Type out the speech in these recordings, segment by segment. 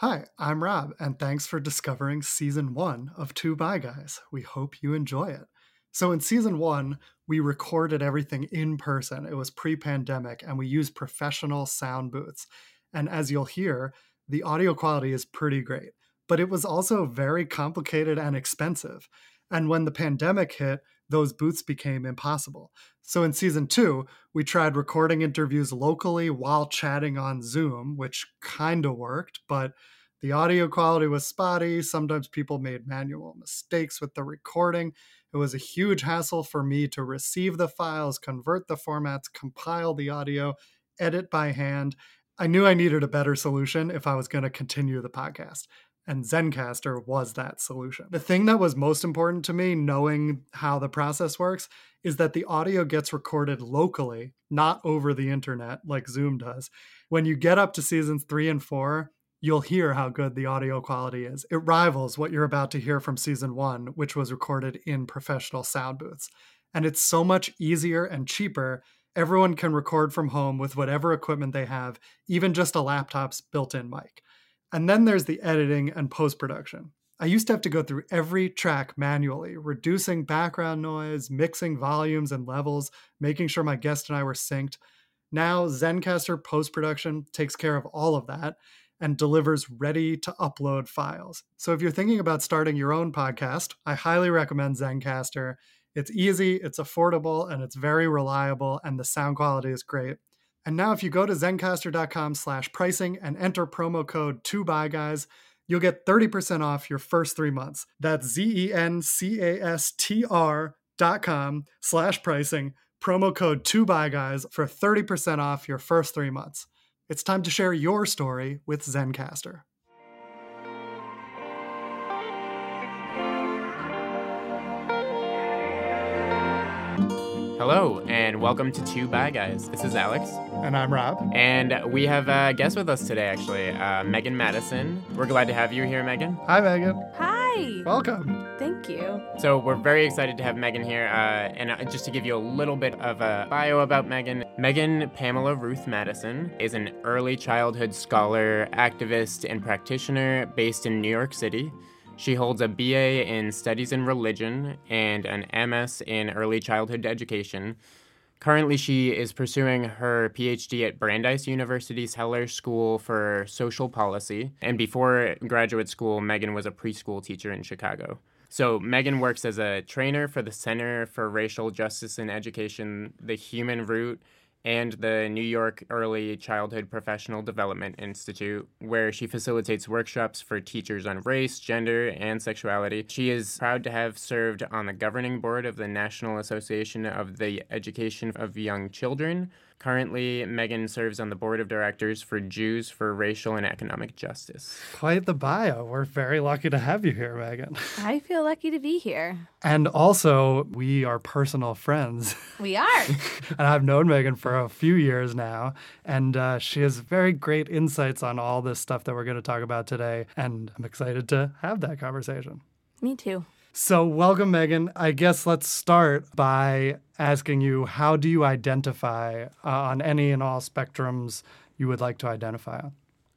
Hi, I'm Rob, and thanks for discovering season one of Two Bi Guys. We hope you enjoy it. So, in season one, we recorded everything in person. It was pre pandemic, and we used professional sound booths. And as you'll hear, the audio quality is pretty great, but it was also very complicated and expensive. And when the pandemic hit, those booths became impossible. So in season two, we tried recording interviews locally while chatting on Zoom, which kind of worked, but the audio quality was spotty. Sometimes people made manual mistakes with the recording. It was a huge hassle for me to receive the files, convert the formats, compile the audio, edit by hand. I knew I needed a better solution if I was going to continue the podcast and Zencastr was that solution. The thing that was most important to me, knowing how the process works, is that the audio gets recorded locally, not over the internet like Zoom does. When you get up to seasons three and four, you'll hear how good the audio quality is. It rivals what you're about to hear from season one, which was recorded in professional sound booths. And it's so much easier and cheaper. Everyone can record from home with whatever equipment they have, even just a laptop's built in mic. And then there's the editing and post production. I used to have to go through every track manually, reducing background noise, mixing volumes and levels, making sure my guest and I were synced. Now, Zencastr post production takes care of all of that and delivers ready to upload files. So if you're thinking about starting your own podcast, I highly recommend Zencastr. It's easy, it's affordable, and it's very reliable, and the sound quality is great. And now if you go to zencastr.com slash pricing and enter promo code 2BYGUYS, you'll get 30% off your first three months. That's Z-E-N-C-A-S-T-R dot com slash pricing, promo code 2BYGUYS for 30% off your first three months. It's time to share your story with Zencastr. Hello, and welcome to Two Bi Guys. This is Alex. And I'm Rob. And we have a guest with us today, actually, uh, Megan Madison. We're glad to have you here, Megan. Hi, Megan. Hi. Welcome. Thank you. So, we're very excited to have Megan here. Uh, and uh, just to give you a little bit of a bio about Megan, Megan Pamela Ruth Madison is an early childhood scholar, activist, and practitioner based in New York City. She holds a BA in Studies in Religion and an MS in Early Childhood Education. Currently, she is pursuing her PhD at Brandeis University's Heller School for Social Policy. And before graduate school, Megan was a preschool teacher in Chicago. So, Megan works as a trainer for the Center for Racial Justice in Education, the Human Root, and the New York Early Childhood Professional Development Institute, where she facilitates workshops for teachers on race, gender, and sexuality. She is proud to have served on the governing board of the National Association of the Education of Young Children, Currently, Megan serves on the board of directors for Jews for Racial and Economic Justice. Quite the bio. We're very lucky to have you here, Megan. I feel lucky to be here. And also, we are personal friends. We are. and I've known Megan for a few years now, and uh, she has very great insights on all this stuff that we're going to talk about today. And I'm excited to have that conversation. Me too. So, welcome, Megan. I guess let's start by asking you how do you identify uh, on any and all spectrums you would like to identify on?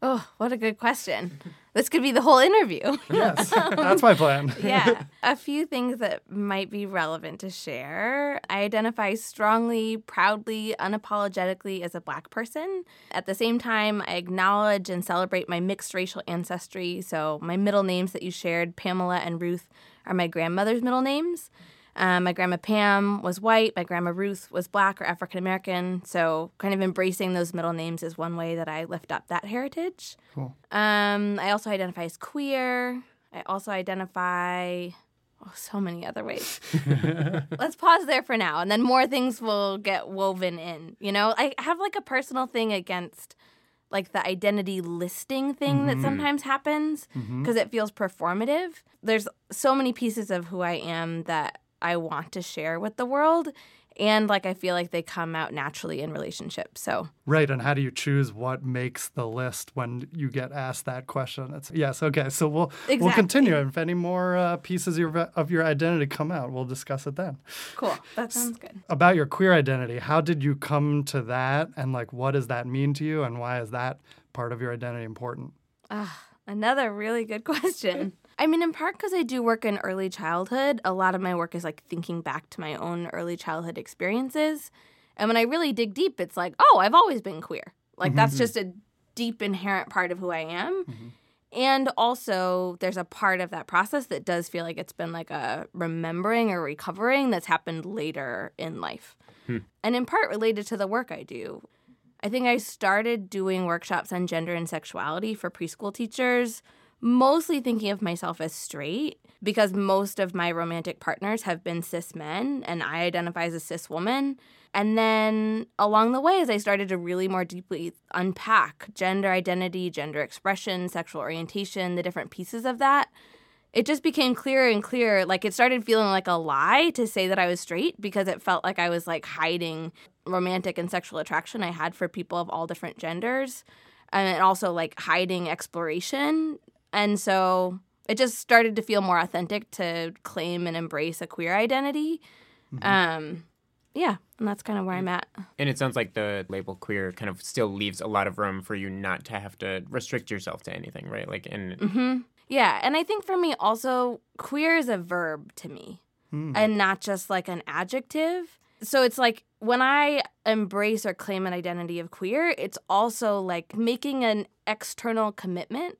Oh, what a good question. This could be the whole interview. yes, that's my plan. yeah. A few things that might be relevant to share. I identify strongly, proudly, unapologetically as a Black person. At the same time, I acknowledge and celebrate my mixed racial ancestry. So, my middle names that you shared, Pamela and Ruth, are my grandmother's middle names. Um, my grandma Pam was white. My grandma Ruth was black or African American. So, kind of embracing those middle names is one way that I lift up that heritage. Cool. Um, I also identify as queer. I also identify oh, so many other ways. Let's pause there for now, and then more things will get woven in. You know, I have like a personal thing against like the identity listing thing mm-hmm. that sometimes happens because mm-hmm. it feels performative. There's so many pieces of who I am that I want to share with the world. And like I feel like they come out naturally in relationships. So right, and how do you choose what makes the list when you get asked that question? It's yes, okay. So we'll exactly. we'll continue. If any more uh, pieces of your, of your identity come out, we'll discuss it then. Cool, that sounds good. About your queer identity, how did you come to that, and like what does that mean to you, and why is that part of your identity important? Ah. Uh another really good question. I mean, in part because I do work in early childhood, a lot of my work is like thinking back to my own early childhood experiences. And when I really dig deep, it's like, oh, I've always been queer. Like, mm-hmm. that's just a deep inherent part of who I am. Mm-hmm. And also, there's a part of that process that does feel like it's been like a remembering or recovering that's happened later in life. Hmm. And in part related to the work I do. I think I started doing workshops on gender and sexuality for preschool teachers, mostly thinking of myself as straight because most of my romantic partners have been cis men and I identify as a cis woman. And then along the way, as I started to really more deeply unpack gender identity, gender expression, sexual orientation, the different pieces of that, it just became clearer and clearer. Like it started feeling like a lie to say that I was straight because it felt like I was like hiding romantic and sexual attraction I had for people of all different genders. And also like hiding exploration. And so it just started to feel more authentic to claim and embrace a queer identity. Mm-hmm. Um, yeah, and that's kind of where I'm at. And it sounds like the label queer kind of still leaves a lot of room for you not to have to restrict yourself to anything, right? Like, and mm-hmm. yeah, and I think for me also, queer is a verb to me, mm. and not just like an adjective. So it's like when I embrace or claim an identity of queer, it's also like making an external commitment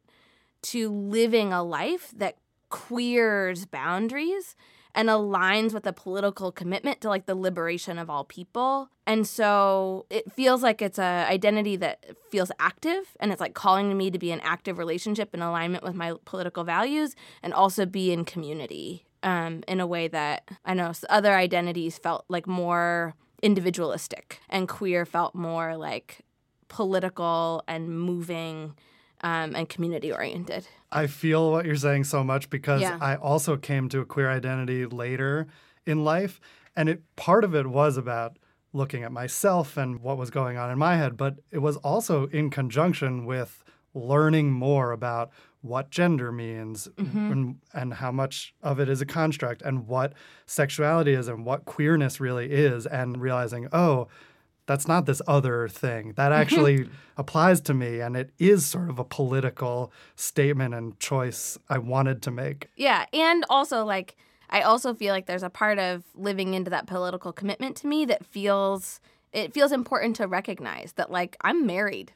to living a life that queers boundaries and aligns with a political commitment to like the liberation of all people. And so it feels like it's a identity that feels active and it's like calling to me to be an active relationship in alignment with my political values and also be in community um, in a way that I know other identities felt like more individualistic and queer felt more like political and moving um, and community oriented. I feel what you're saying so much because yeah. I also came to a queer identity later in life. And it part of it was about looking at myself and what was going on in my head, but it was also in conjunction with learning more about what gender means mm-hmm. and, and how much of it is a construct and what sexuality is and what queerness really is and realizing oh that's not this other thing. That actually applies to me. And it is sort of a political statement and choice I wanted to make. Yeah. And also, like, I also feel like there's a part of living into that political commitment to me that feels it feels important to recognize that like I'm married.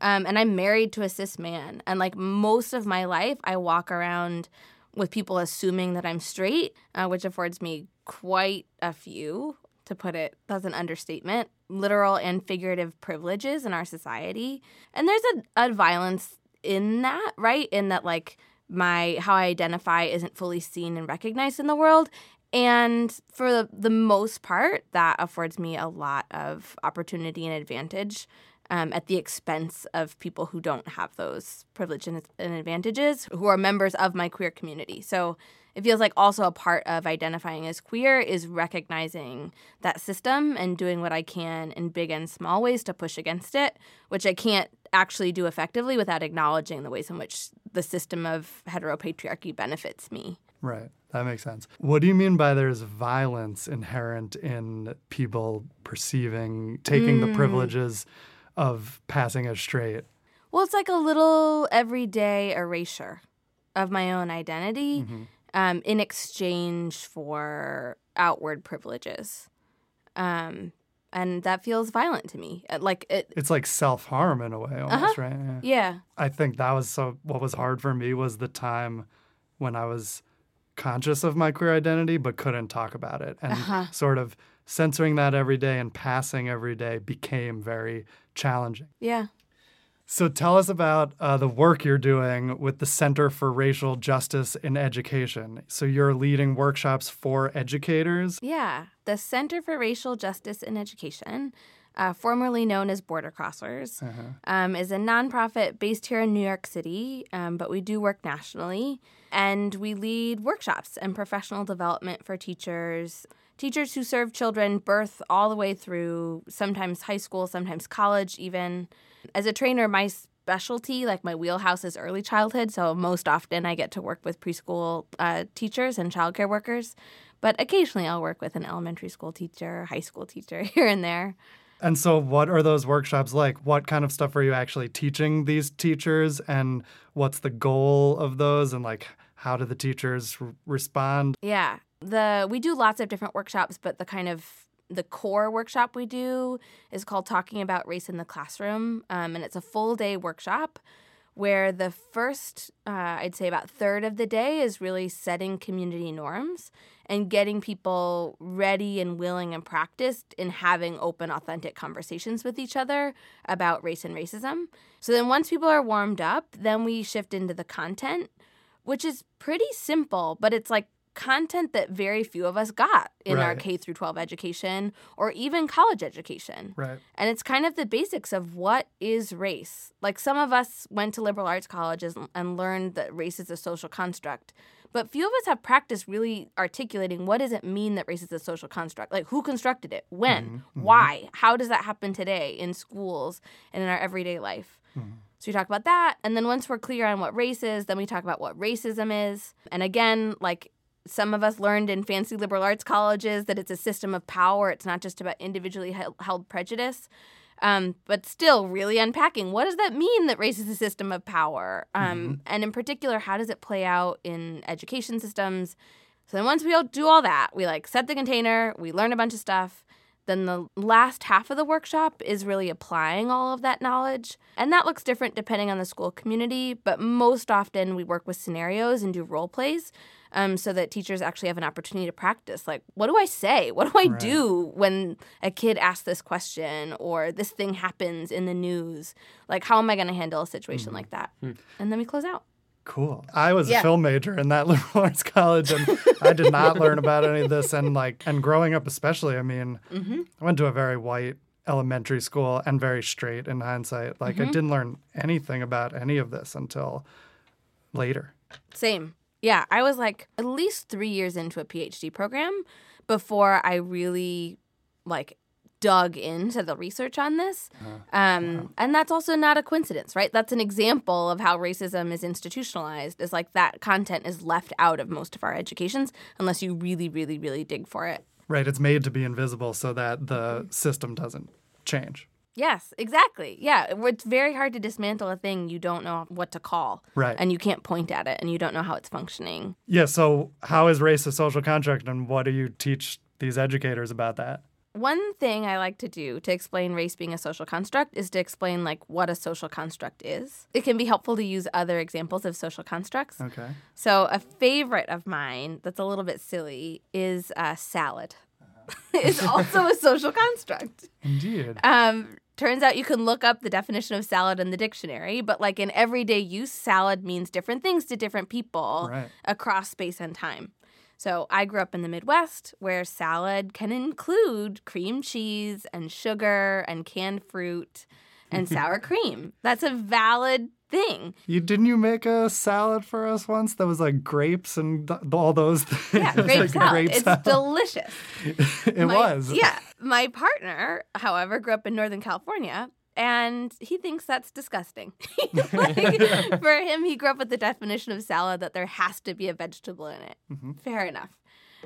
Um, and I'm married to a cis man. And like most of my life, I walk around with people assuming that I'm straight, uh, which affords me quite a few to put it, that's an understatement, literal and figurative privileges in our society. And there's a, a violence in that, right? In that, like, my how I identify isn't fully seen and recognized in the world. And for the, the most part, that affords me a lot of opportunity and advantage um, at the expense of people who don't have those privileges and advantages, who are members of my queer community. So it feels like also a part of identifying as queer is recognizing that system and doing what I can in big and small ways to push against it, which I can't actually do effectively without acknowledging the ways in which the system of heteropatriarchy benefits me. Right. That makes sense. What do you mean by there's violence inherent in people perceiving, taking mm. the privileges of passing as straight? Well, it's like a little everyday erasure of my own identity. Mm-hmm um, in exchange for outward privileges. Um, and that feels violent to me. Uh, like it, it's like self harm in a way, almost, uh-huh. right? Yeah. yeah. I think that was so. What was hard for me was the time when I was conscious of my queer identity but couldn't talk about it, and uh-huh. sort of censoring that every day and passing every day became very challenging. Yeah. So tell us about uh, the work you're doing with the Center for Racial Justice in Education. So you're leading workshops for educators? Yeah. The Center for Racial Justice in Education, uh, formerly known as Border Crossers, uh-huh. um, is a nonprofit based here in New York City, um, but we do work nationally. And we lead workshops and professional development for teachers teachers who serve children birth all the way through sometimes high school, sometimes college, even. As a trainer, my specialty, like my wheelhouse, is early childhood. So most often I get to work with preschool uh, teachers and childcare workers. But occasionally I'll work with an elementary school teacher, high school teacher here and there. And so, what are those workshops like? What kind of stuff are you actually teaching these teachers? And what's the goal of those? And like, how do the teachers r- respond? Yeah. The we do lots of different workshops, but the kind of the core workshop we do is called Talking About Race in the Classroom. Um, and it's a full day workshop where the first, uh, I'd say about third of the day is really setting community norms and getting people ready and willing and practiced in having open, authentic conversations with each other about race and racism. So then once people are warmed up, then we shift into the content, which is pretty simple, but it's like content that very few of us got in our K through 12 education or even college education. Right. And it's kind of the basics of what is race. Like some of us went to liberal arts colleges and- and learned that race is a social construct. But few of us have practiced really articulating what does it mean that race is a social construct? Like who constructed it? When? Mm-hmm. Mm-hmm. Why? How does that happen today in schools and in our everyday life? Mm-hmm. So we talk about that. And then once we're clear on what race is, then we talk about what racism is. And again, like some of us learned in fancy liberal arts colleges that it's a system of power. It's not just about individually held, prejudice. Um, but still, really unpacking what does that mean that race is a system of power? Um, And in particular, how does it play out in education systems? So then, once we all do all that, we like set the container, we learn a bunch of stuff. Then the last half of the workshop is really applying all of that knowledge. And that looks different depending on the school community, but most often we work with scenarios and do role plays um, so that teachers actually have an opportunity to practice. Like, what do I say? What do I Right. do when a kid asks this question or this thing happens in the news? Like, how am I going to handle a situation like that? And then we close out. Cool. I was Yeah. a film major in that liberal arts college, and I did not learn about any of this. And like, and growing up, especially, I mean, mm-hmm. I went to a very white elementary school and very straight in hindsight. Like, I mm-hmm. didn't learn anything about any of this until later. Same. Yeah, I was like at least three years into a PhD program before I really like dug into the research on this. Um, and that's also not a coincidence, right? That's an example of how racism is institutionalized. Is like that content is left out of most of our educations unless you really, really, really dig for it. Right. It's made to be invisible so that the system doesn't change. Yes, exactly. Yeah, it's very hard to dismantle a thing you don't know what to call. Right. And you can't point at it and you don't know how it's functioning. Yeah. So, how is race a social contract, and what do you teach these educators about that? One thing I like to do to explain race being a social construct is to explain like what a social construct is. It can be helpful to use other examples of social constructs. Okay. So a favorite of mine that's a little bit silly is uh, salad. it's also a social construct. Indeed. Um, turns out you can look up the definition of salad in the dictionary, but like in everyday use, salad means different things to different people Right. across space and time. So I grew up in the Midwest where salad can include cream cheese and sugar and canned fruit and sour cream. That's a valid thing. You didn't you make a salad for us once that was like grapes and th- all those things? Yeah, grape like salad. grape it's salad. delicious. it My- was. Yeah. My partner, however, grew up in Northern California and he thinks that's disgusting. like, for him, he grew up with the definition of salad that there has to be a vegetable in it. Fair enough.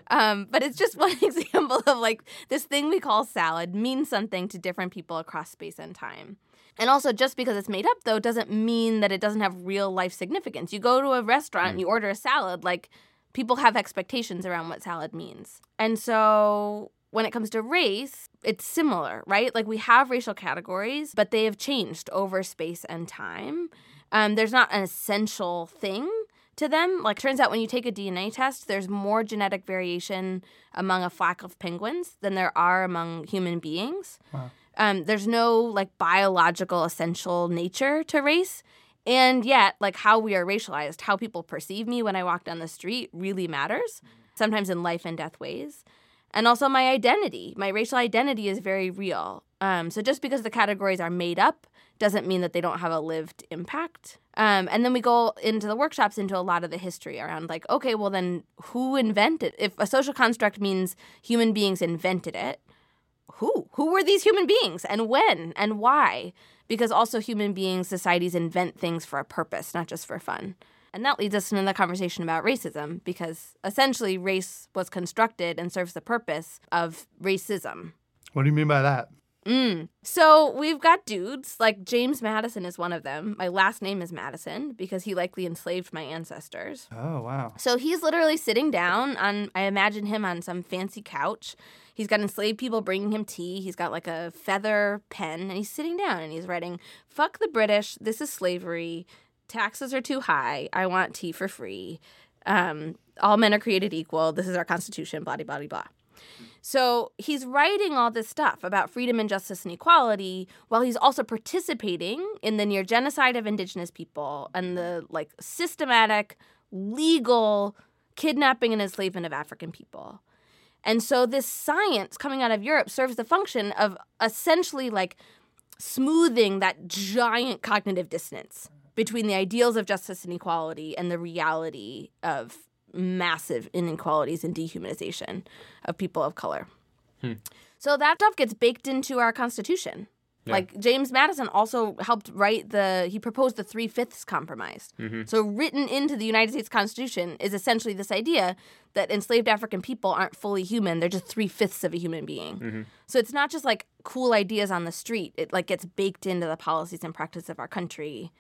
Um, but it's just one example of like this thing we call salad means something to different people across space and time. And also, just because it's made up, though, doesn't mean that it doesn't have real life significance. You go to a restaurant and you order a salad, like people have expectations around what salad means. And so when it comes to race, it's similar, right? Like we have racial categories, but they have changed over space and time. Um, there's not an essential thing to them. Like, turns out when you take a DNA test, there's more genetic variation among a flock of penguins than there are among human beings. Wow. Um, there's no like biological essential nature to race. And yet, like how we are racialized, how people perceive me when I walk down the street really matters, sometimes in life and death ways. And also my identity. My racial identity is very real. Um, so just because the categories are made up doesn't mean that they don't have a lived impact. Um, and then we go into the workshops into a lot of the history around like, okay, well then who invented? If a social construct means human beings invented it, who? Who were these human beings and when and why? Because also human beings, societies invent things for a purpose, not just for fun. And that leads us into the conversation about racism, because essentially race was constructed and serves the purpose of racism. What do you mean by that? Mm. So we've got dudes like James Madison is one of them. My last name is Madison because he likely enslaved my ancestors. Oh, wow. So he's literally sitting down on, I imagine him on some fancy couch. He's got enslaved people bringing him tea. He's got like a feather pen and he's sitting down and he's writing, Fuck the British. This is slavery. Taxes are too high. I want tea for free. Um, all men are created equal. This is our constitution, blah, blah, blah, blah. So he's writing all this stuff about freedom and justice and equality while he's also participating in the near genocide of indigenous people and the like systematic, legal kidnapping and enslavement of African people. And so this science coming out of Europe serves the function of essentially like smoothing that giant cognitive dissonance between the ideals of justice and equality and the reality of massive inequalities and dehumanization of people of color. Hmm. So that stuff gets baked into our Constitution. Yeah. Like James Madison also helped write the, he proposed the Three Fifths Compromise. Mm-hmm. So, written into the United States Constitution is essentially this idea that enslaved African people aren't fully human; they're just three fifths of a human being. Mhm. So it's not just like cool ideas on the street; it like gets baked into the policies and practice of our country,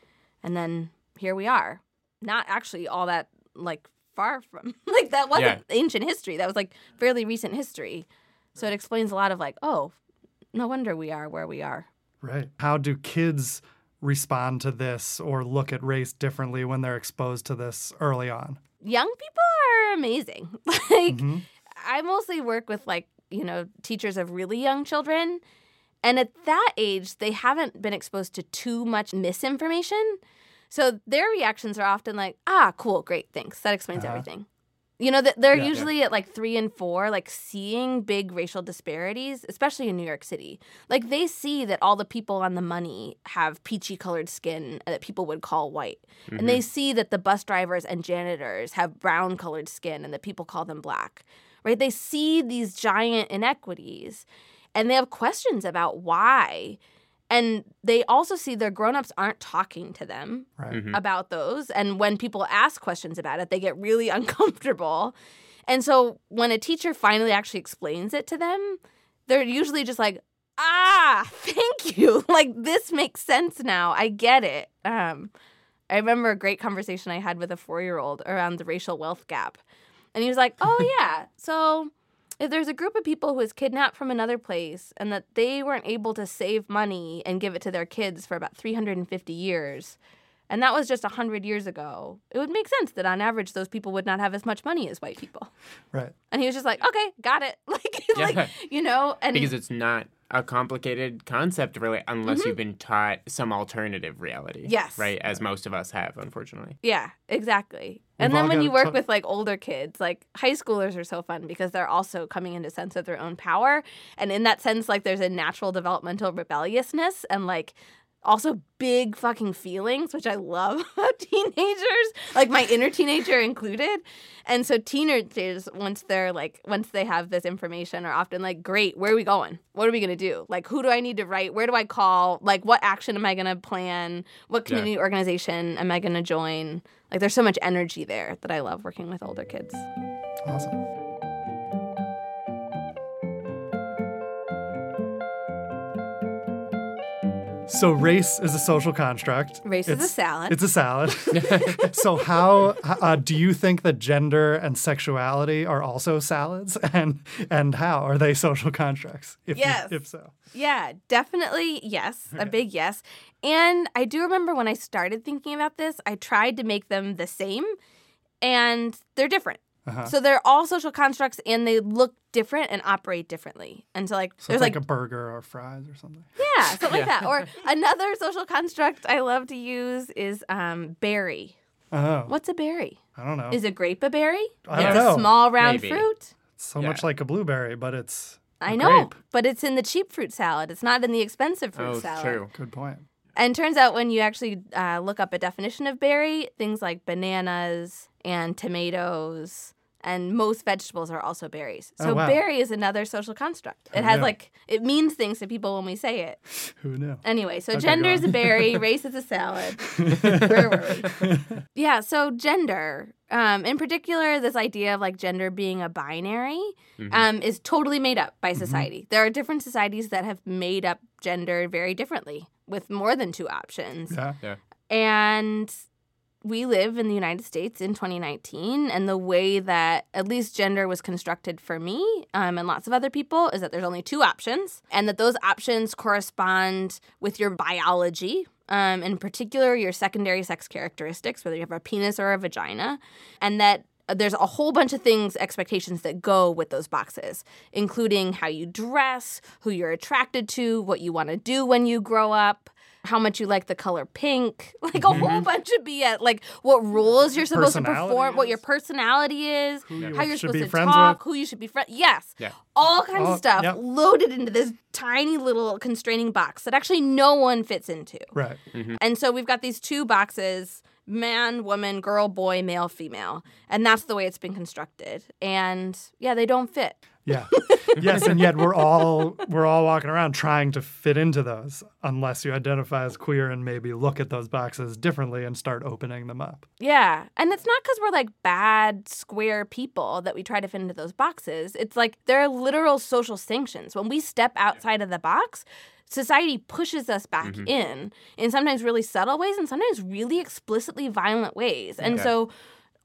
and then here we are. Not actually all that like far from like that wasn't ancient history. That was like fairly recent history. So it explains a lot of like, oh, no wonder we are where we are. Right. How do kids respond to this or look at race differently when they're exposed to this early on? Young people are amazing. like Mhm. I mostly work with like, you know, teachers of really young children. And at that age, they haven't been exposed to too much misinformation. So their reactions are often like, ah, cool, great, thanks. That explains Uh-huh. everything. You know, they're Yeah. usually at like three and four, like seeing big racial disparities, especially in New York City. Like they see that all the people on the money have peachy colored skin that people would call white. And they see that the bus drivers and janitors have brown colored skin and that people call them black. Right? They see these giant inequities and they have questions about why. And they also see their grown-ups aren't talking to them Right. Mhm. about those. And when people ask questions about it, they get really uncomfortable. And so when a teacher finally actually explains it to them, they're usually just like, ah, thank you. Like this makes sense now. I get it. Um, I remember a great conversation I had with a four year old around the racial wealth gap. And he was like, oh, yeah. So if there's a group of people who was kidnapped from another place and that they weren't able to save money and give it to their kids for about 350 years, and that was just 100 years ago, it would make sense that on average those people would not have as much money as white people. Right. And he was just like, okay, got it. Like, Yeah. like you know, and because it's not a complicated concept really unless you've been taught some alternative reality Mm-hmm. Yes. right as most of us have unfortunately Yeah, exactly. We've and then when you work some- with like older kids, like high schoolers are so fun because they're also coming into sense of their own power. And in that sense, like there's a natural developmental rebelliousness and like also big fucking feelings, which I love about teenagers, like my inner teenager included. And so teenagers, once they're like, once they have this information, are often like, great, where are we going? What are we gonna do? Like, who do I need to write? Where do I call? Like, what action am I gonna plan? What Yeah. community organization am I gonna join? Like, there's so much energy there that I love working with older kids. Awesome. So race is a social construct. Race is a salad. It's a salad. so how uh, do you think that gender and sexuality are also salads, and and how are they social constructs? If you- Yes. if so. Yeah, definitely yes. A big yes. And I do remember when I started thinking about this, I tried to make them the same and they're different. Uh-huh. So they're all social constructs and they look different and operate differently. And so like So there's it's like, like, a burger or fries or something. yeah, something like that. Or another social construct I love to use is um berry. Oh, What's a berry? I don't know. Is a grape a berry? I don't it's know. a small round Maybe. fruit. It's so Yeah. much like a blueberry, but it's I know, grape. but it's in the cheap fruit salad. It's not in the expensive fruit oh salad. true Good point. And turns out when you actually uh, look up a definition of berry, things like bananas and tomatoes and most vegetables are also berries. Oh, So wow. berry is another social construct. It Who has knew? like it means things to people when we say it. Who knew? Anyway, so Okay, gender is a berry, race is a salad. Where were we? Yeah, so gender, um, in particular, this idea of like gender being a binary Mhm. um, is totally made up by Mhm. society. There are different societies that have made up gender very differently with more than two options. Yeah. Yeah. And we live in the United States in 2019, and the way that at least gender was constructed for me um, and lots of other people is that there's only two options, and that those options correspond with your biology. Um, in particular, your secondary sex characteristics, whether you have a penis or a vagina, and that there's a whole bunch of things, expectations that go with those boxes, including how you dress, who you're attracted to, what you want to do when you grow up, how much you like the color pink, like a Mm-hmm. whole bunch of BS, like what roles you're supposed to Personality perform, what your personality is, Who you how you're supposed be to talk, with. who you should be friends. Yes, Yeah. all kinds Oh, of stuff yep. loaded into this tiny little constraining box that actually no one fits into. Right. And so we've got these two boxes man, woman, girl, boy, male, female. And that's the way it's been constructed. And yeah, they don't fit. Yeah. yes, and yet we're all we're all walking around trying to fit into those unless you identify as queer and maybe look at those boxes differently and start opening them up. Yeah. And it's not because we're like bad, square people that we try to fit into those boxes. It's like there are literal social sanctions. When we step outside of the box, society pushes us back mm-hmm. in in sometimes really subtle ways and sometimes really explicitly violent ways. And Okay. so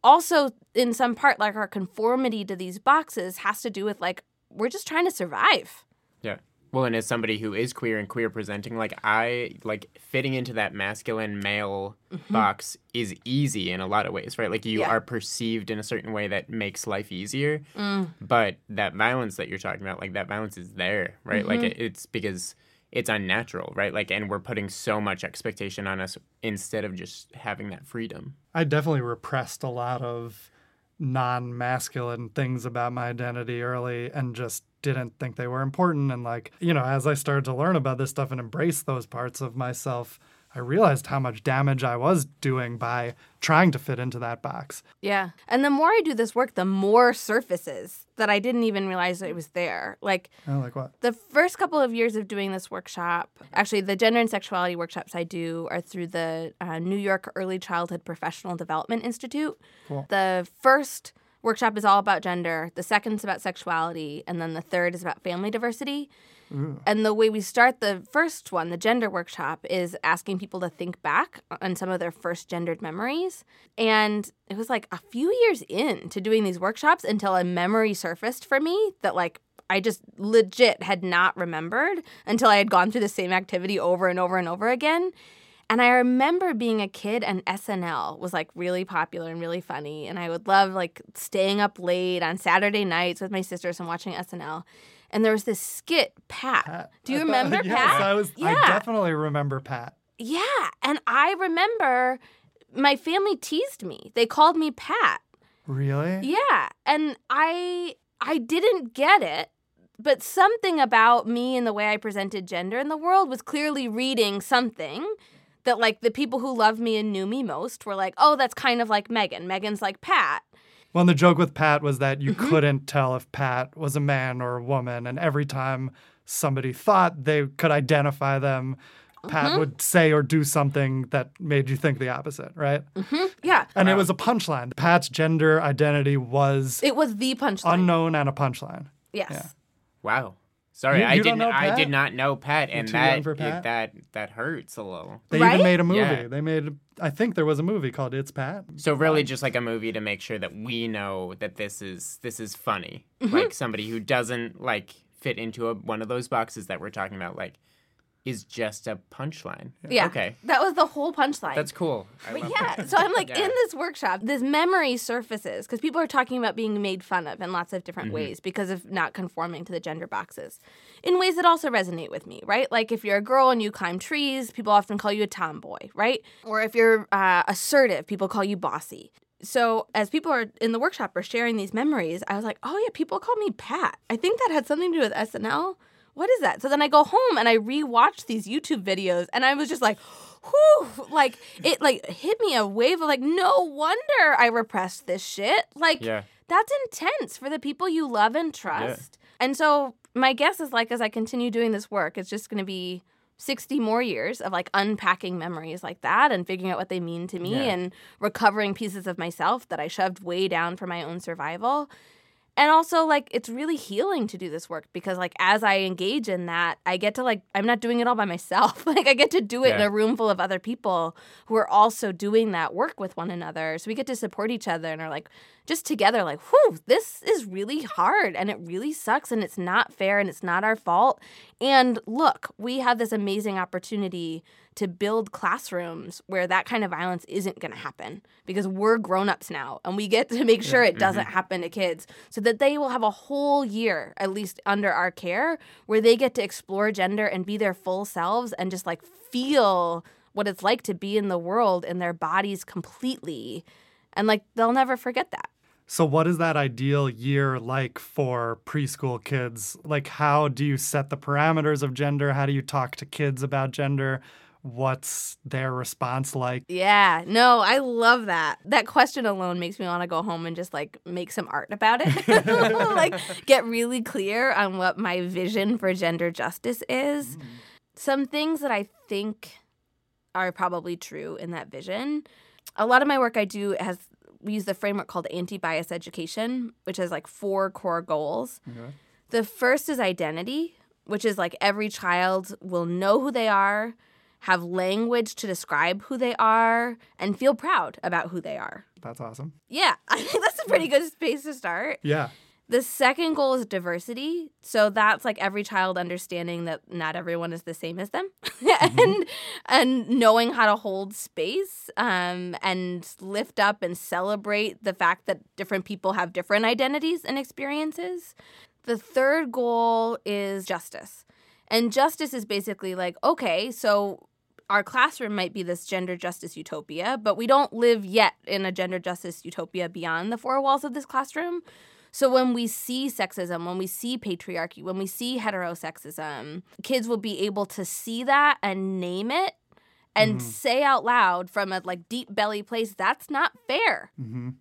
also in some part like our conformity to these boxes has to do with like we're just trying to survive. Yeah. Well, and as somebody who is queer and queer presenting, like I like fitting into that masculine male box is easy in a lot of ways, right? Like you Yeah. are perceived in a certain way that makes life easier. Mm. But that violence that you're talking about, like that violence is there, right? Like Mm-hmm. it, it's because it's unnatural, right? Like, and we're putting so much expectation on us instead of just having that freedom. I definitely repressed a lot of non masculine things about my identity early and just didn't think they were important. And, like, you know, as I started to learn about this stuff and embrace those parts of myself, I realized how much damage I was doing by trying to fit into that box. Yeah. And the more I do this work, the more surfaces that I didn't even realize it was there. Like Oh, like what? the first couple of years of doing this workshop, actually, the gender and sexuality workshops I do are through the uh, New York Early Childhood Professional Development Institute. Cool. The first workshop is all about gender, the second is about sexuality, and then the third is about family diversity. And the way we start the first one, the gender workshop, is asking people to think back on some of their first gendered memories. And it was like a few years in to doing these workshops until a memory surfaced for me that, like, I just legit had not remembered until I had gone through the same activity over and over and over again. And I remember being a kid and SNL was like really popular and really funny. And I would love like staying up late on Saturday nights with my sisters and watching SNL. And there was this skit, Pat. Pat. Do you I thought- remember yes, Pat? I was. Yeah. I definitely remember Pat. Yeah. And I remember my family teased me. They called me Pat. Really? Yeah. And I I didn't get it. But something about me and the way I presented gender in the world was clearly reading something that like the people who loved me and knew me most were like, "Oh, that's kind of like Megan. Megan's like Pat." Well, and the joke with Pat was that you Mm-hmm. couldn't tell if Pat was a man or a woman. And every time somebody thought they could identify them, Pat Mm-hmm. would say or do something that made you think the opposite, right? Yeah. And it was a punchline. Pat's gender identity was It was the punchline. unknown and a punchline. yes. yeah. Wow. Sorry, You- I you don't didn't. know I did not know Pat, and too young that for it- Pat? that that hurts a little. They Right? even made a movie. Yeah. They made, I think there was a movie called It's Pat. So really, just like a movie to make sure that we know that this is this is funny. Mm-hmm. Like somebody who doesn't like fit into a, one of those boxes that we're talking about, like, is just a punchline. Yeah. Okay. That was the whole punchline. That's cool. I But yeah, that. so I'm like Yeah. in this workshop, this memory surfaces because people are talking about being made fun of in lots of different Mm-hmm. ways because of not conforming to the gender boxes. In ways that also resonate with me, right? Like if you're a girl and you climb trees, people often call you a tomboy, right? Or if you're uh, assertive, people call you bossy. So as people are in the workshop are sharing these memories, I was like, oh yeah, people call me Pat. I think that had something to do with SNL. What is that? So then I go home and I rewatch these YouTube videos and I was just like, whew, like it like hit me a wave of like, no wonder I repressed this shit. Like Yeah. that's intense for the people you love and trust. And so my guess is like as I continue doing this work, it's just going to be 60 more years of like unpacking memories like that and figuring out what they mean to me Yeah. and recovering pieces of myself that I shoved way down for my own survival. And also like it's really healing to do this work because like as I engage in that, I get to like I'm not doing it all by myself. like I get to do it in a room full of other people who are also doing that work with one another. So we get to support each other and are like just together like, "Whew, this is really hard and it really sucks and it's not fair and it's not our fault." And look, we have this amazing opportunity to build classrooms where that kind of violence isn't going to happen because we're grown-ups now and we get to make sure it mm-hmm. doesn't happen to kids so that they will have a whole year at least under our care where they get to explore gender and be their full selves and just like feel what it's like to be in the world in their bodies completely and like they'll never forget that So, what is that ideal year like for preschool kids? Like, how do you set the parameters of gender? How do you talk to kids about gender? What's their response like? Yeah, no, I love that. That question alone makes me want to go home and just like make some art about it. like get really clear on what my vision for gender justice is. Mm. Some things that I think are probably true in that vision. A lot of my work I do has we use the framework called anti-bias education, which has like four core goals. The first is identity, which is like every child will know who they are, have language to describe who they are, and feel proud about who they are. That's awesome. Yeah, I think that's a pretty good space to start. Yeah. The second goal is diversity. So that's like every child understanding that not everyone is the same as them and and knowing how to hold space um, and lift up and celebrate the fact that different people have different identities and experiences. The third goal is justice. And justice is basically like, okay, so our classroom might be this gender justice utopia, but we don't live yet in a gender justice utopia beyond the four walls of this classroom. So when we see sexism, when we see patriarchy, when we see heterosexism, kids will be able to see that and name it and say out loud from a like deep belly place that's not fair. hmm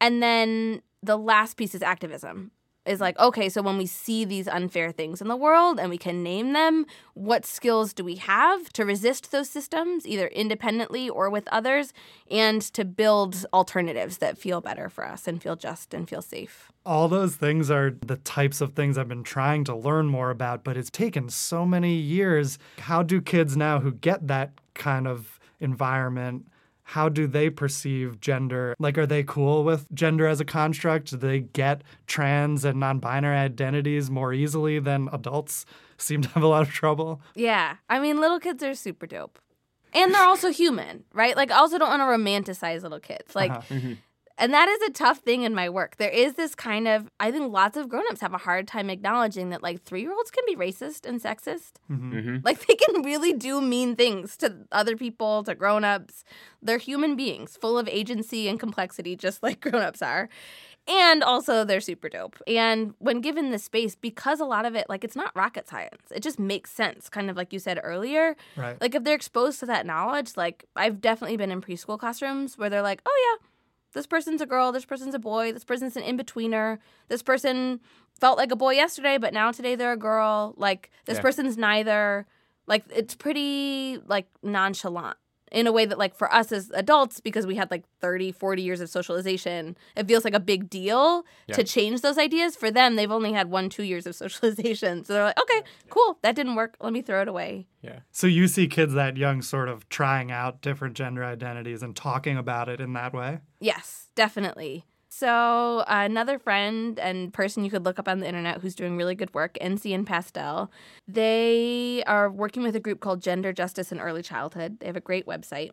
And then the last piece is activism. Is like, okay, so when we see these unfair things in the world and we can name them, what skills do we have to resist those systems, either independently or with others, and to build alternatives that feel better for us and feel just and feel safe? All those things are the types of things I've been trying to learn more about, but it's taken so many years. How do kids now who get that kind of environment? How do they perceive gender? Like, are they cool with gender as a construct? Do they get trans and non binary identities more easily than adults seem to have a lot of trouble? Yeah. I mean, little kids are super dope. And they're also human, right? Like, I also don't want to romanticize little kids. Like, Uh-huh. And that is a tough thing in my work. There is this kind of, I think lots of grown-ups have a hard time acknowledging that like three-year-olds can be racist and sexist. Mm-hmm. Like they can really do mean things to other people, to grown-ups. They're human beings, full of agency and complexity, just like grown-ups are. And also they're super dope. And when given the space, because a lot of it, like it's not rocket science. It just makes sense, kind of like you said earlier. Right. Like if they're exposed to that knowledge, like I've definitely been in preschool classrooms where they're like, oh yeah, this person's a girl, this person's a boy, this person's an in betweener, this person felt like a boy yesterday, but now today they're a girl. Like this Yeah. person's neither. Like it's pretty like nonchalant in a way that like for us as adults because we had like 30 40 years of socialization it feels like a big deal Yeah. to change those ideas for them they've only had one two years of socialization so they're like okay cool that didn't work let me throw it away Yeah. So you see kids that young sort of trying out different gender identities and talking about it in that way? Yes, definitely. So, another friend and person you could look up on the internet who's doing really good work, Encian Pastel, they are working with a group called Gender Justice in Early Childhood. They have a great website.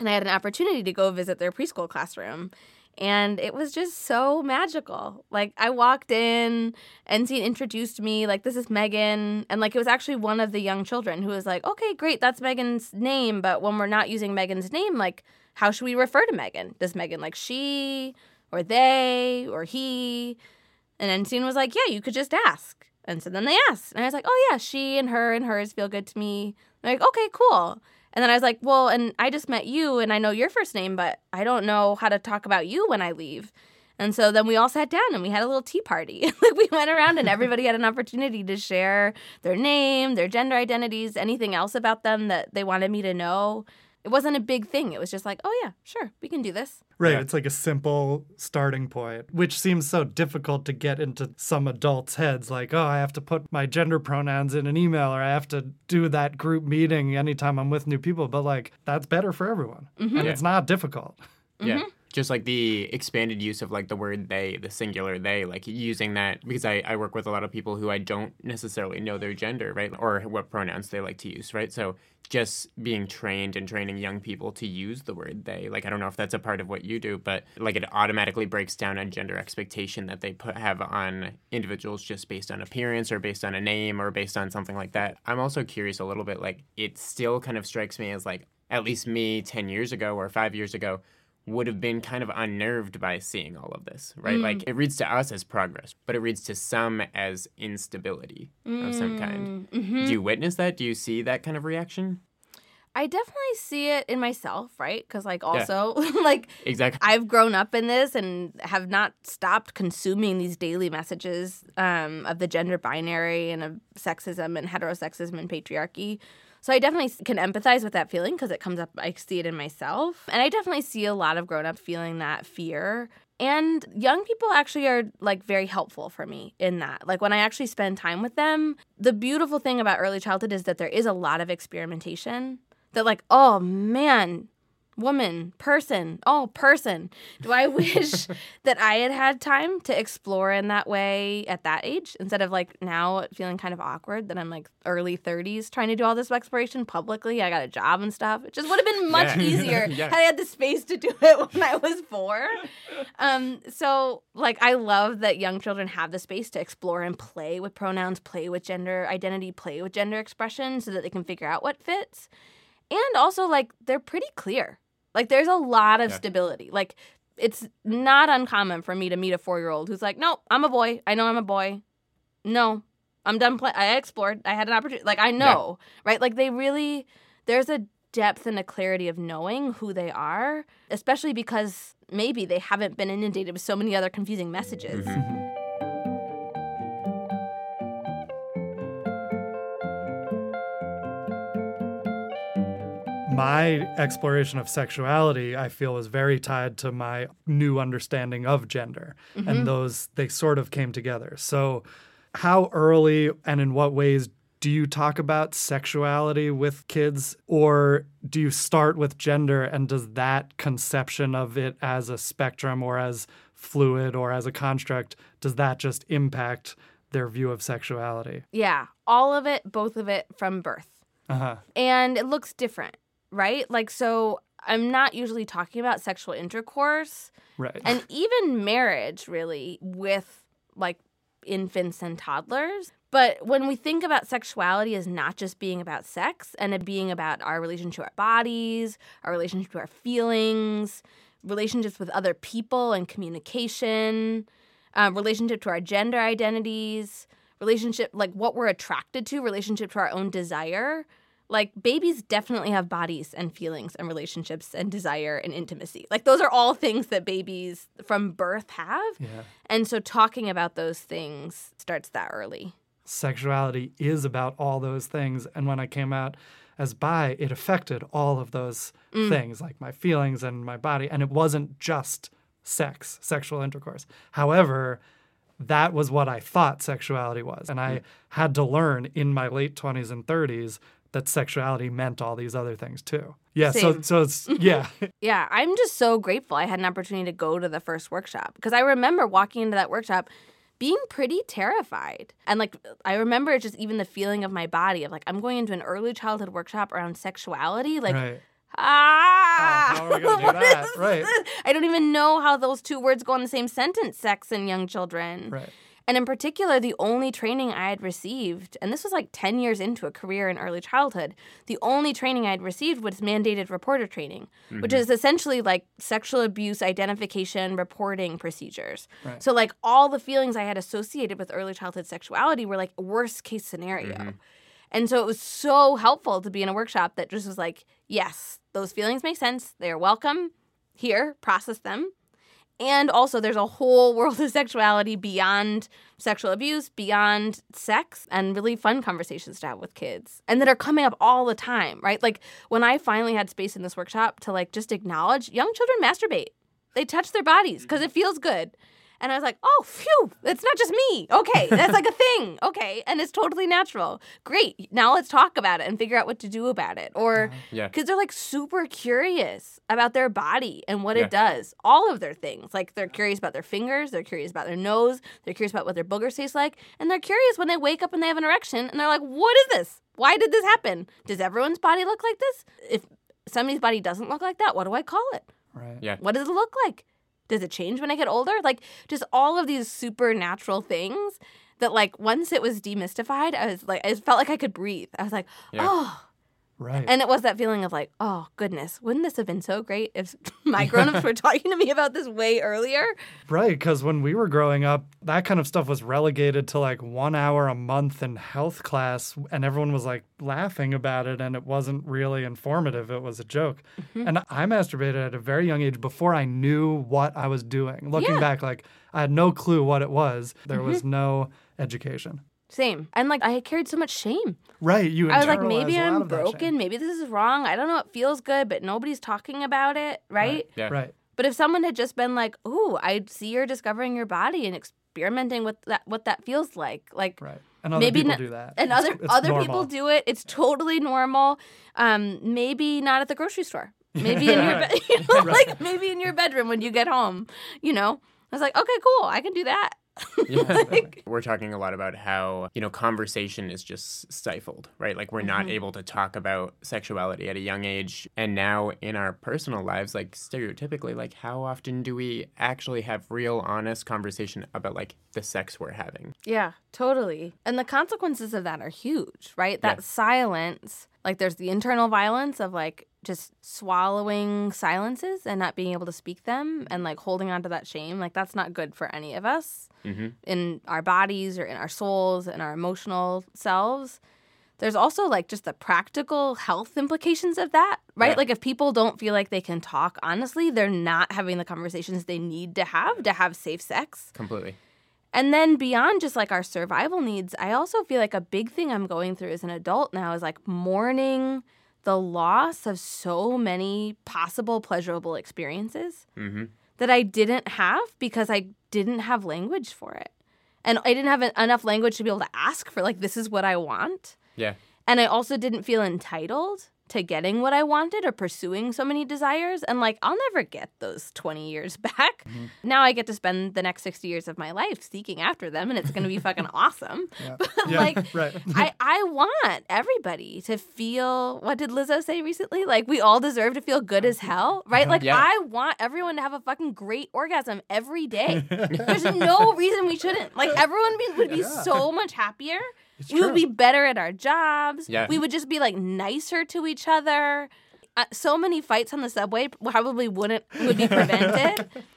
And I had an opportunity to go visit their preschool classroom. And it was just so magical. Like, I walked in, Encian introduced me, like, this is Megan. And, like, it was actually one of the young children who was like, okay, great, that's Megan's name. But when we're not using Megan's name, like, how should we refer to Megan? Does Megan like she or they or he? And Encian was like, yeah, you could just ask. And so then they asked. And I was like, oh, yeah, she and her and hers feel good to me. They're like, okay, cool. And then I was like, well, and I just met you and I know your first name, but I don't know how to talk about you when I leave. And so then we all sat down and we had a little tea party. like we went around and everybody had an opportunity to share their name, their gender identities, anything else about them that they wanted me to know. It wasn't a big thing. It was just like, oh yeah, sure, we can do this. Right. Yeah. It's like a simple starting point, which seems so difficult to get into some adults' heads. Like, oh, I have to put my gender pronouns in an email or I have to do that group meeting anytime I'm with new people. But like, that's better for everyone. Mm-hmm. And Yeah. it's not difficult. Mm-hmm. Yeah. Just like the expanded use of like the word they, the singular they, like using that because I, I work with a lot of people who I don't necessarily know their gender, right? Or what pronouns they like to use, right? So just being trained and training young people to use the word they, like I don't know if that's a part of what you do, but like it automatically breaks down a gender expectation that they put have on individuals just based on appearance or based on a name or based on something like that. I'm also curious a little bit, like it still kind of strikes me as like at least me 10 years ago or five years ago would have been kind of unnerved by seeing all of this, right? Like it reads to us as progress, but it reads to some as instability of some kind. Mm-hmm. Do you witness that? Do you see that kind of reaction? I definitely see it in myself, right? Because, like, also, like, Exactly. I've grown up in this and have not stopped consuming these daily messages um, of the gender binary and of sexism and heterosexism and patriarchy. So I definitely can empathize with that feeling because it comes up, I see it in myself. And I definitely see a lot of grown up feeling that fear. And young people actually are like very helpful for me in that. Like when I actually spend time with them, the beautiful thing about early childhood is that there is a lot of experimentation. That, like, oh man, woman, person, oh, person. Do I wish that I had had time to explore in that way at that age instead of like now feeling kind of awkward that I'm like early 30s trying to do all this exploration publicly? I got a job and stuff. It just would have been much Yeah. easier Yeah. had I had the space to do it when I was four. Um, so like I love that young children have the space to explore and play with pronouns, play with gender identity, play with gender expression so that they can figure out what fits. And also like they're pretty clear. Like there's a lot of Yeah. stability. Like it's not uncommon for me to meet a 4-year-old who's like, "No, I'm a boy. I know I'm a boy. No, I'm done playing. I explored. I had an opportunity. Like I know." Right? Like they really there's a depth and a clarity of knowing who they are, especially because maybe they haven't been inundated with so many other confusing messages. Mm-hmm. My exploration of sexuality, I feel, was very tied to my new understanding of gender. And those, they sort of came together. So, how early and in what ways do you talk about sexuality with kids, or do you start with gender? And does that conception of it as a spectrum or as fluid or as a construct, does that just impact their view of sexuality? Yeah, all of it, both of it from birth. Uh huh. and it looks different, right? Like, so I'm not usually talking about sexual intercourse Right. and even marriage, really, with like infants and toddlers. But when we think about sexuality as not just being about sex and it being about our relationship to our bodies, our relationship to our feelings, relationships with other people and communication, um, relationship to our gender identities, relationship like what we're attracted to, relationship to our own desire. Like babies definitely have bodies and feelings and relationships and desire and intimacy. Like those are all things that babies from birth have. yeah. And so talking about those things starts that early. sexuality is about all those things. And when I came out as bi, it affected all of those mm. things, like my feelings and my body. And it wasn't just sex, sexual intercourse. However, that was what I thought sexuality was. And I mm. had to learn in my late 20s and 30s that sexuality meant all these other things too. Yeah, so Same. so it's yeah. Yeah, I'm just so grateful I had an opportunity to go to the first workshop because I remember walking into that workshop being pretty terrified. And like I remember just even the feeling of my body of like I'm going into an early childhood workshop around sexuality like right. ah how are we gonna do Right. I don't even know how those two words go in the same sentence, sex and young children. Right. And in particular, the only training I had received, and this was like 10 years into a career in early childhood, the only training I had received was mandated reporter training, which mm-hmm. is essentially like sexual abuse identification reporting procedures. Right. So, like, all the feelings I had associated with early childhood sexuality were like worst case scenario. Mm-hmm. And so it was so helpful to be in a workshop that just was like, yes, those feelings make sense. They are welcome. Here, process them. And also, there's a whole world of sexuality beyond sexual abuse, beyond sex, and really fun conversations to have with kids and that are coming up all the time, right? Like when I finally had space in this workshop to like just acknowledge young children masturbate, they touch their bodies because it mm-hmm. feels good. And I was like, oh, phew, it's not just me. Okay, that's like a thing. Okay, and it's totally natural. Great. Now let's talk about it and figure out what to do about it. Or Yeah. kids are like super curious about their body and what Yeah. it does. All of their things. Like they're curious about their fingers, they're curious about their nose, they're curious about what their boogers taste like, and they're curious when they wake up and they have an erection and they're like, what is this? Why did this happen? Does everyone's body look like this? If somebody's body doesn't look like that, what do I call it? Right. Yeah. What does it look like? Does it change when I get older? Like just all of these supernatural things that like once it was demystified, I was like I felt like I could breathe. I was like, Yeah. oh. Right. And it was that feeling of like, oh goodness, wouldn't this have been so great if my grown-ups were talking to me about this way earlier? Right, because when we were growing up, that kind of stuff was relegated to like one hour a month in health class, and everyone was like laughing about it, and it wasn't really informative. It was a joke. Mm-hmm. And I masturbated at a very young age before I knew what I was doing. Looking Yeah. Mm-hmm. back, like I had no clue what it was, there was no education. Same. And like I had carried so much shame. Right, you I was like, maybe I'm of that shame. broken, maybe this is wrong. I don't know, it feels good, but nobody's talking about it, right? Yeah. Right. But if someone had just been like, "Ooh, I see you're discovering your body and experimenting with that, what that feels like," like Right. And other maybe people not, do that. and It's- other it's other normal. people do it. It's totally normal. Um, maybe not at the grocery store. Maybe in your bed, you know, like maybe in your bedroom when you get home. You know, I was like, okay, cool, I can do that. Yeah. Like- we're talking a lot about how, you know, conversation is just stifled, right? Like we're not mm-hmm. able to talk about sexuality at a young age. And now in our personal lives, like stereotypically, like how often do we actually have real honest conversation about like the sex we're having? Yeah, totally. And the consequences of that are huge, right? That Yeah. silence, like there's the internal violence of like just swallowing silences and not being able to speak them and like holding on to that shame. Like that's not good for any of us Mm-hmm. in our bodies or in our souls and our emotional selves. There's also like just the practical health implications of that, right? Yeah. Like if people don't feel like they can talk honestly, they're not having the conversations they need to have to have safe sex. Completely. And then beyond just like our survival needs, I also feel like a big thing I'm going through as an adult now is like mourning the loss of so many possible pleasurable experiences Mm-hmm. that I didn't have because I didn't have language for it. And I didn't have enough language to be able to ask for like this is what I want. Yeah. And I also didn't feel entitled to getting what I wanted or pursuing so many desires. And like, I'll never get those 20 years back. Mm-hmm. Now I get to spend the next 60 years of my life seeking after them, and it's going to be fucking awesome. Yeah. But Yeah, like, right. I, I want everybody to feel what did Lizzo say recently? Like, we all deserve to feel good as hell, right? Like, Yeah. I want everyone to have a fucking great orgasm every day. There's no reason we shouldn't. Like, everyone be, would be so much happier. It's we would be better at our jobs. Yeah. We would just be like nicer to each other. Uh, so many fights on the subway probably wouldn't would be prevented.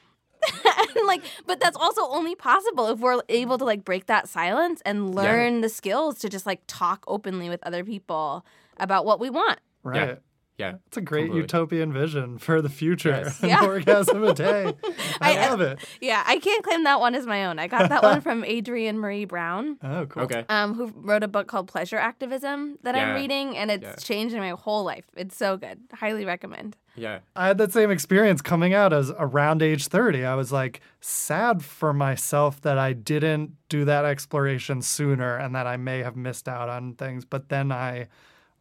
and like, but that's also only possible if we're able to like break that silence and learn the skills to just like talk openly with other people about what we want. Right. Yeah. It's a great Completely. utopian vision for the future. Yes. An Yeah. orgasm a day. I, I- love it. Yeah, I can't claim that one as my own. I got that one from Adrienne Maree Brown. Oh, cool. Okay. um, who wrote a book called Pleasure Activism that I'm reading, and it's Yeah. changed my whole life. It's so good. Highly recommend. Yeah. I had that same experience coming out as around age 30. I was like sad for myself that I didn't do that exploration sooner and that I may have missed out on things. But then I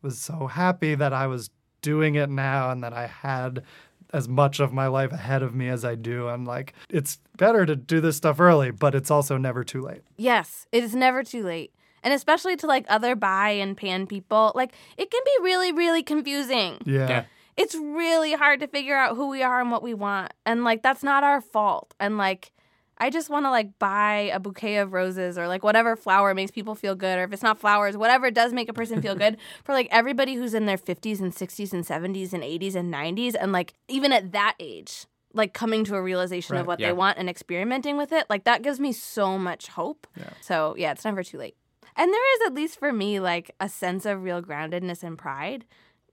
was so happy that I was doing it now and that I had as much of my life ahead of me as I do. And like, it's better to do this stuff early, but it's also never too late. Yes, it is never too late. And especially to like other bi and pan people, like it can be really, really confusing. Yeah. Yeah. It's really hard to figure out who we are and what we want. And like that's not our fault. And like I just want to like buy a bouquet of roses or like whatever flower makes people feel good or if it's not flowers, whatever does make a person feel good for like everybody who's in their 50s and 60s and 70s and 80s and 90s and like even at that age like coming to a realization of what Yeah. they want and experimenting with it like that gives me so much hope Yeah. so yeah it's never too late and there is at least for me like a sense of real groundedness and pride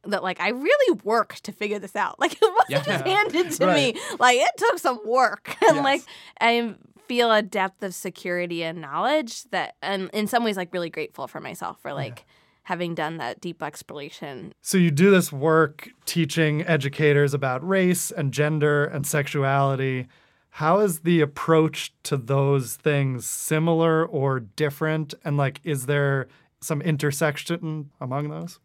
that like I really worked to figure this out. Like it wasn't Yeah. just handed to Right. me. Like it took some work. And Yes. like I feel a depth of security and knowledge that and in some ways like really grateful for myself for like having done that deep exploration. So you do this work teaching educators about race and gender and sexuality. How is the approach to those things similar or different? And like, is there some intersection among those?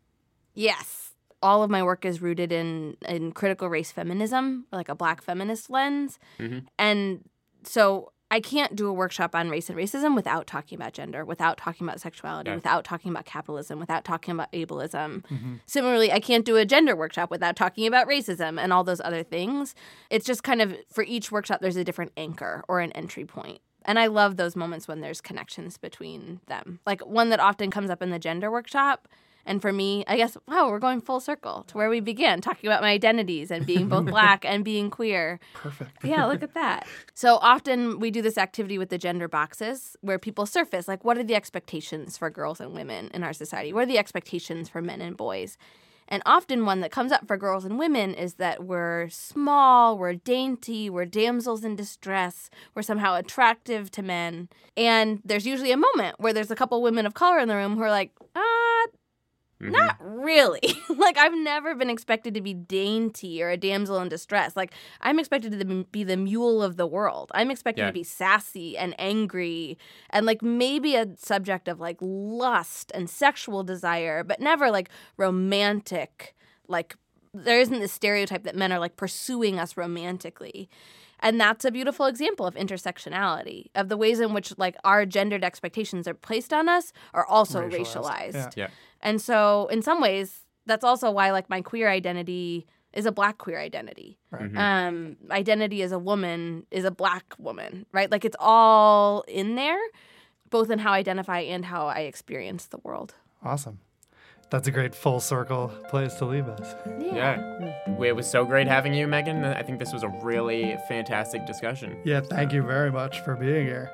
Yes. All of my work is rooted in in critical race feminism, like a black feminist lens. Mhm. And so I can't do a workshop on race and racism without talking about gender, without talking about sexuality, Yeah. without talking about capitalism, without talking about ableism. Similarly, I can't do a gender workshop without talking about racism and all those other things. It's just kind of for each workshop, there's a different anchor or an entry point. And I love those moments when there's connections between them. Like one that often comes up in the gender workshop. And for me, I guess, wow, we're going full circle to where we began, talking about my identities and being both black and being queer. Perfect. Yeah, look at that. So often we do this activity with the gender boxes where people surface like, what are the expectations for girls and women in our society? What are the expectations for men and boys? And often one that comes up for girls and women is that we're small, we're dainty, we're damsels in distress, we're somehow attractive to men. And there's usually a moment where there's a couple women of color in the room who are like, ah, Mhm. not really. like I've never been expected to be dainty or a damsel in distress. Like I'm expected to be the mule of the world. I'm expected Yeah. to be sassy and angry and like maybe a subject of like lust and sexual desire, but never like romantic. Like there isn't this stereotype that men are like pursuing us romantically. And that's a beautiful example of intersectionality, of the ways in which like our gendered expectations are placed on us are also Racialized. racialized. Yeah. Yeah. And so, in some ways, that's also why like my queer identity is a black queer identity. Right. Mhm. Um, identity as a woman is a black woman, right? Like it's all in there, both in how I identify and how I experience the world. Awesome. That's a great full circle place to leave us. Yeah. yeah. It was so great having you, Megan. I think this was a really fantastic discussion. Yeah, thank you very much for being here.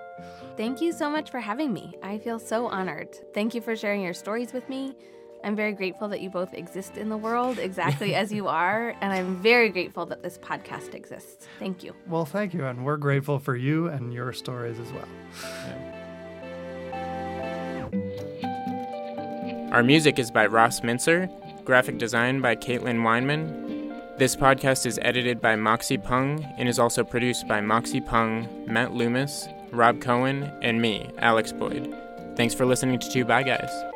Thank you so much for having me. I feel so honored. Thank you for sharing your stories with me. I'm very grateful that you both exist in the world exactly as you are, and I'm very grateful that this podcast exists. Thank you. Well, thank you. And we're grateful for you and your stories as well. Our music is by Ross Mincer, graphic design by Caitlin Weinman. This podcast is edited by Moxie Pung and is also produced by Moxie Pung, Matt Loomis, Rob Cohen, and me, Alex Boyd. Thanks for listening to Two Bi Guys.